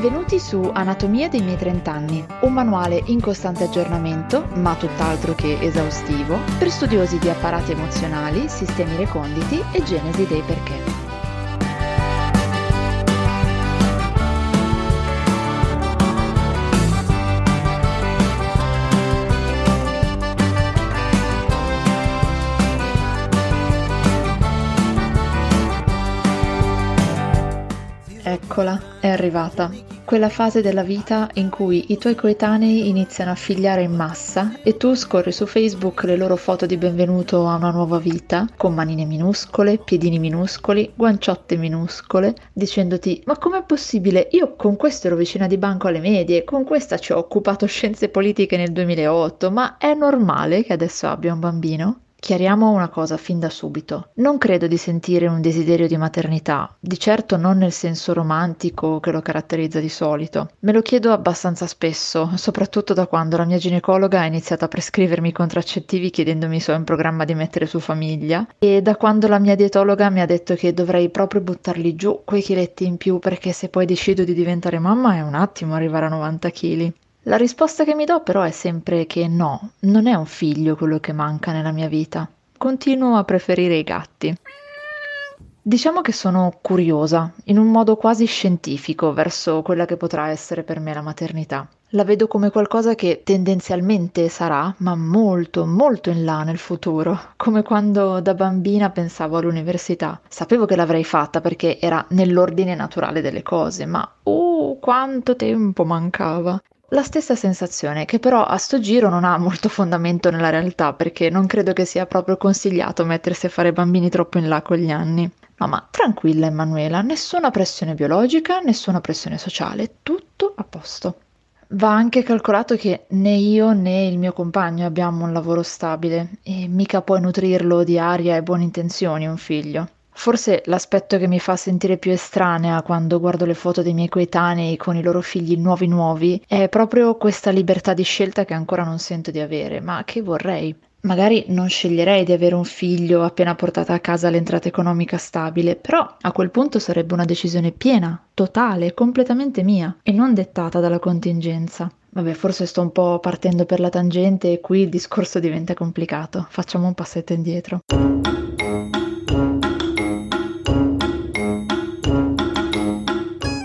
Benvenuti su Anatomia dei miei 30 anni, un manuale in costante aggiornamento, ma tutt'altro che esaustivo, per studiosi di apparati emozionali, sistemi reconditi e genesi dei perché. Eccola, è arrivata. Quella fase della vita in cui i tuoi coetanei iniziano a figliare in massa e tu scorri su Facebook le loro foto di benvenuto a una nuova vita, con manine minuscole, piedini minuscoli, guanciotte minuscole, dicendoti ma com'è possibile? Io con questo ero vicina di banco alle medie, con questa ci ho occupato scienze politiche nel 2008, ma è normale che adesso abbia un bambino? Chiariamo una cosa fin da subito. Non credo di sentire un desiderio di maternità, di certo non nel senso romantico che lo caratterizza di solito. Me lo chiedo abbastanza spesso, soprattutto da quando la mia ginecologa ha iniziato a prescrivermi contraccettivi chiedendomi se ho in programma di mettere su famiglia e da quando la mia dietologa mi ha detto che dovrei proprio buttarli giù quei chiletti in più perché se poi decido di diventare mamma è un attimo arrivare a 90 kg. La risposta che mi do però è sempre che no, non è un figlio quello che manca nella mia vita. Continuo a preferire i gatti. Diciamo che sono curiosa, in un modo quasi scientifico, verso quella che potrà essere per me la maternità. La vedo come qualcosa che tendenzialmente sarà, ma molto, molto in là nel futuro, come quando da bambina pensavo all'università. Sapevo che l'avrei fatta perché era nell'ordine naturale delle cose, ma uh, quanto tempo mancava. La stessa sensazione, che però a sto giro non ha molto fondamento nella realtà, perché non credo che sia proprio consigliato mettersi a fare bambini troppo in là con gli anni. No, ma tranquilla Emanuela, nessuna pressione biologica, nessuna pressione sociale, tutto a posto. Va anche calcolato che né io né il mio compagno abbiamo un lavoro stabile e mica puoi nutrirlo di aria e buone intenzioni un figlio. Forse l'aspetto che mi fa sentire più estranea quando guardo le foto dei miei coetanei con i loro figli nuovi nuovi è proprio questa libertà di scelta che ancora non sento di avere, ma che vorrei. Magari non sceglierei di avere un figlio appena portata a casa l'entrata economica stabile, però a quel punto sarebbe una decisione piena, totale, completamente mia e non dettata dalla contingenza. Vabbè, forse sto un po' partendo per la tangente e qui il discorso diventa complicato. Facciamo un passetto indietro.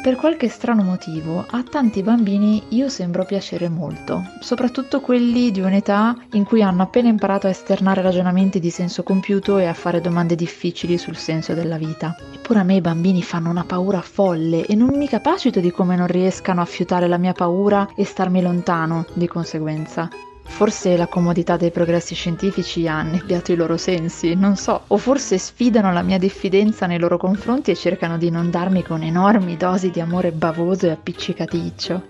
Per qualche strano motivo a tanti bambini io sembro piacere molto, soprattutto quelli di un'età in cui hanno appena imparato a esternare ragionamenti di senso compiuto e a fare domande difficili sul senso della vita. Eppure a me i bambini fanno una paura folle e non mi capacito di come non riescano a fiutare la mia paura e starmi lontano di conseguenza. Forse la comodità dei progressi scientifici ha annebbiato i loro sensi, non so, o forse sfidano la mia diffidenza nei loro confronti e cercano di inondarmi con enormi dosi di amore bavoso e appiccicaticcio.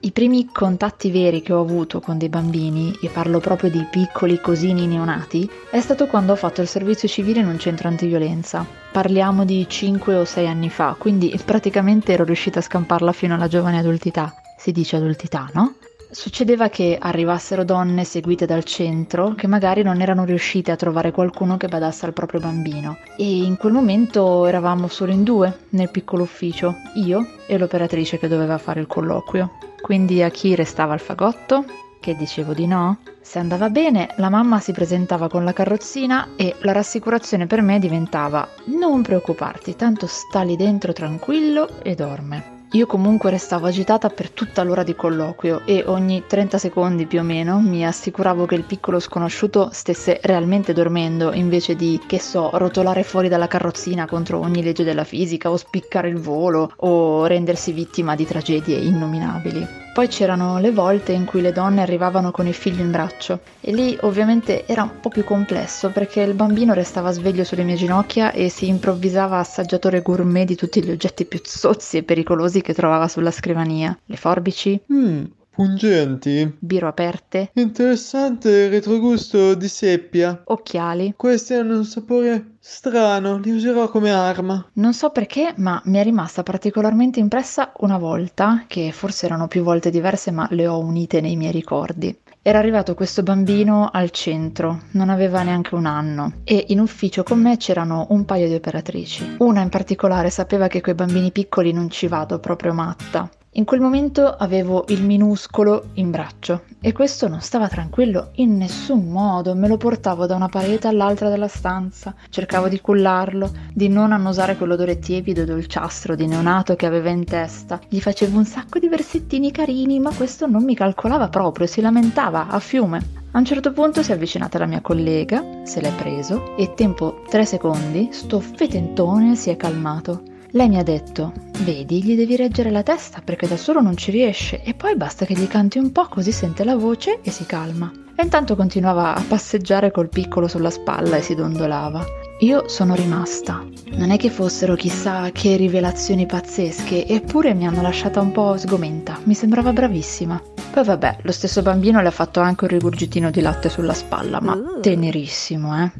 I primi contatti veri che ho avuto con dei bambini, e parlo proprio di piccoli cosini neonati, è stato quando ho fatto il servizio civile in un centro antiviolenza. Parliamo di 5 o 6 anni fa, quindi praticamente ero riuscita a scamparla fino alla giovane adultità. Si dice adultità, no? Succedeva che arrivassero donne seguite dal centro che magari non erano riuscite a trovare qualcuno che badasse al proprio bambino e in quel momento eravamo solo in due nel piccolo ufficio, io e l'operatrice che doveva fare il colloquio. Quindi a chi restava il fagotto? Che dicevo di no? Se andava bene, la mamma si presentava con la carrozzina e la rassicurazione per me diventava non preoccuparti, tanto sta lì dentro tranquillo e dorme. Io comunque restavo agitata per tutta l'ora di colloquio e ogni 30 secondi più o meno mi assicuravo che il piccolo sconosciuto stesse realmente dormendo invece di, che so, rotolare fuori dalla carrozzina contro ogni legge della fisica o spiccare il volo o rendersi vittima di tragedie innominabili. Poi c'erano le volte in cui le donne arrivavano con il figlio in braccio e lì ovviamente era un po' più complesso perché il bambino restava sveglio sulle mie ginocchia e si improvvisava assaggiatore gourmet di tutti gli oggetti più zozzi e pericolosi che trovava sulla scrivania. Le forbici, Mmm, pungenti. biro aperte, Interessante retrogusto di seppia. occhiali. Questi hanno un sapore strano, li userò come arma. Non so perché, ma mi è rimasta particolarmente impressa una volta, che forse erano più volte diverse, ma le ho unite nei miei ricordi. Era arrivato questo bambino al centro, non aveva neanche un anno, e in ufficio con me c'erano un paio di operatrici. Una in particolare sapeva che coi bambini piccoli non ci vado proprio matta. In quel momento avevo il minuscolo in braccio e questo non stava tranquillo in nessun modo, me lo portavo da una parete all'altra della stanza, cercavo di cullarlo, di non annusare quell'odore tiepido e dolciastro di neonato che aveva in testa, gli facevo un sacco di versettini carini, ma questo non mi calcolava proprio, si lamentava a fiume. A un certo punto si è avvicinata la mia collega, se l'è preso e tempo tre secondi, sto fetentone si è calmato. Lei mi ha detto, vedi, gli devi reggere la testa perché da solo non ci riesce e poi basta che gli canti un po' così sente la voce e si calma. E intanto continuava a passeggiare col piccolo sulla spalla e si dondolava. Io sono rimasta. Non è che fossero chissà che rivelazioni pazzesche, eppure mi hanno lasciata un po' sgomenta. Mi sembrava bravissima. Poi vabbè, lo stesso bambino le ha fatto anche un rigurgitino di latte sulla spalla, ma tenerissimo, eh.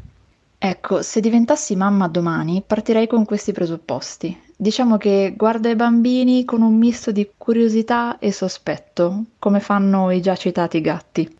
Ecco, se diventassi mamma domani partirei con questi presupposti. Diciamo che guarda i bambini con un misto di curiosità e sospetto, come fanno i già citati gatti.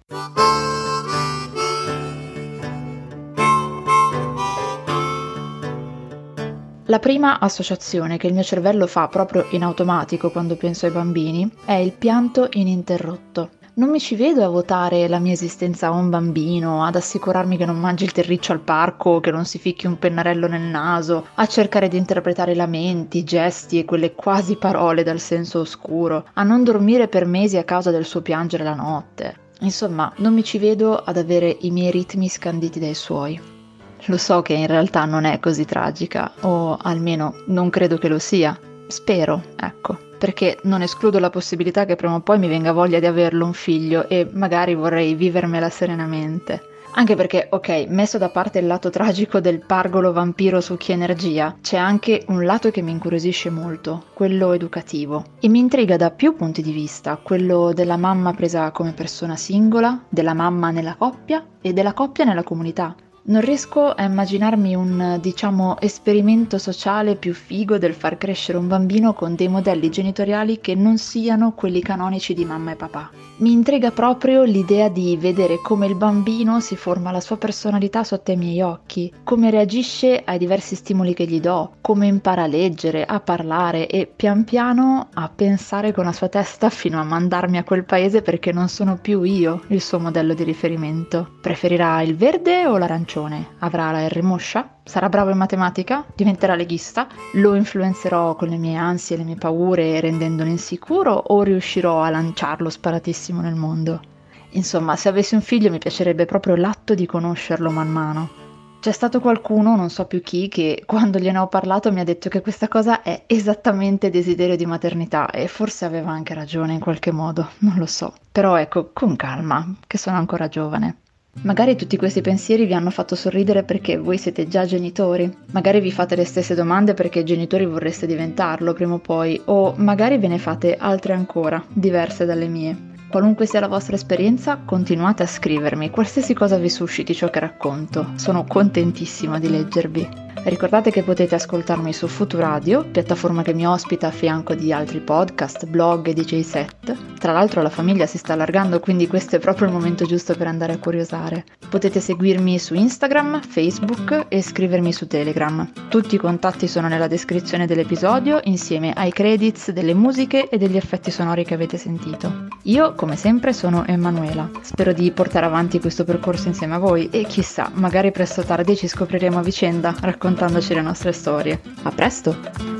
La prima associazione che il mio cervello fa proprio in automatico quando penso ai bambini è il pianto ininterrotto. Non mi ci vedo a votare la mia esistenza a un bambino, ad assicurarmi che non mangi il terriccio al parco, che non si ficchi un pennarello nel naso, a cercare di interpretare lamenti, gesti e quelle quasi parole dal senso oscuro, a non dormire per mesi a causa del suo piangere la notte. Insomma, non mi ci vedo ad avere i miei ritmi scanditi dai suoi. Lo so che in realtà non è così tragica, o almeno non credo che lo sia. Spero, ecco perché non escludo la possibilità che prima o poi mi venga voglia di averlo un figlio e magari vorrei vivermela serenamente. Anche perché, ok, messo da parte il lato tragico del pargolo vampiro su chi energia, c'è anche un lato che mi incuriosisce molto, quello educativo. E mi intriga da più punti di vista, quello della mamma presa come persona singola, della mamma nella coppia e della coppia nella comunità. Non riesco a immaginarmi un, diciamo, esperimento sociale più figo del far crescere un bambino con dei modelli genitoriali che non siano quelli canonici di mamma e papà. Mi intriga proprio l'idea di vedere come il bambino si forma la sua personalità sotto i miei occhi, come reagisce ai diversi stimoli che gli do, come impara a leggere, a parlare e pian piano a pensare con la sua testa fino a mandarmi a quel paese perché non sono più io il suo modello di riferimento. Preferirà il verde o l'arancione? Avrà la R moscia? Sarà bravo in matematica? Diventerà leghista? Lo influenzerò con le mie ansie e le mie paure rendendolo insicuro o riuscirò a lanciarlo sparatissimo nel mondo? Insomma, se avessi un figlio mi piacerebbe proprio l'atto di conoscerlo man mano. C'è stato qualcuno, non so più chi, che quando gliene ho parlato mi ha detto che questa cosa è esattamente desiderio di maternità e forse aveva anche ragione in qualche modo, non lo so. Però ecco, con calma, che sono ancora giovane. Magari tutti questi pensieri vi hanno fatto sorridere perché voi siete già genitori, magari vi fate le stesse domande perché genitori vorreste diventarlo prima o poi, o magari ve ne fate altre ancora, diverse dalle mie. Qualunque sia la vostra esperienza, continuate a scrivermi, qualsiasi cosa vi susciti ciò che racconto. Sono contentissima di leggervi. Ricordate che potete ascoltarmi su Futuradio, piattaforma che mi ospita a fianco di altri podcast, blog e DJ set. Tra l'altro la famiglia si sta allargando, quindi questo è proprio il momento giusto per andare a curiosare. Potete seguirmi su Instagram, Facebook e scrivermi su Telegram. Tutti i contatti sono nella descrizione dell'episodio, insieme ai credits delle musiche e degli effetti sonori che avete sentito. Io, come sempre, sono Emanuela. Spero di portare avanti questo percorso insieme a voi e chissà, magari presto o tardi ci scopriremo a vicenda raccontando raccontandoci le nostre storie. A presto!